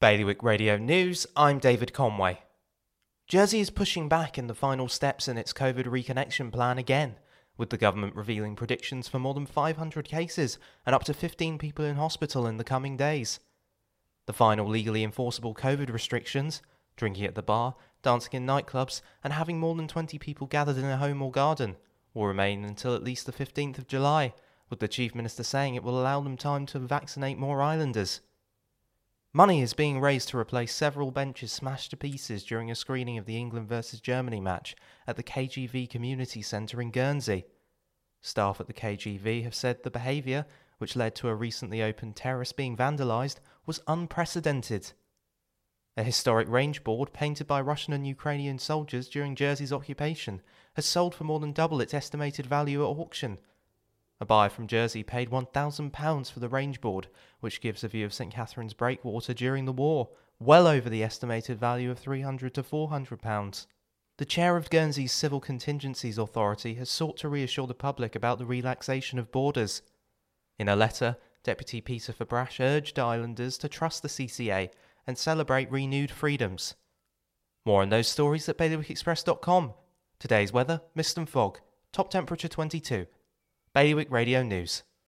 Bailiwick Radio News, I'm David Conway. Jersey is pushing back in the final steps in its COVID reconnection plan again, with the government revealing predictions for more than 500 cases and up to 15 people in hospital in the coming days. The final legally enforceable COVID restrictions drinking at the bar, dancing in nightclubs, and having more than 20 people gathered in a home or garden will remain until at least the 15th of July, with the Chief Minister saying it will allow them time to vaccinate more islanders. Money is being raised to replace several benches smashed to pieces during a screening of the England vs Germany match at the KGV Community Centre in Guernsey. Staff at the KGV have said the behaviour, which led to a recently opened terrace being vandalised, was unprecedented. A historic range board painted by Russian and Ukrainian soldiers during Jersey's occupation has sold for more than double its estimated value at auction. A buyer from Jersey paid £1,000 for the range board, which gives a view of St Catherine's breakwater during the war, well over the estimated value of £300 to £400. The chair of Guernsey's Civil Contingencies Authority has sought to reassure the public about the relaxation of borders. In a letter, Deputy Peter Ferbrache urged islanders to trust the CCA and celebrate renewed freedoms. More on those stories at bailiwickexpress.com. Today's weather, mist and fog. Top temperature 22. Bailiwick Radio News.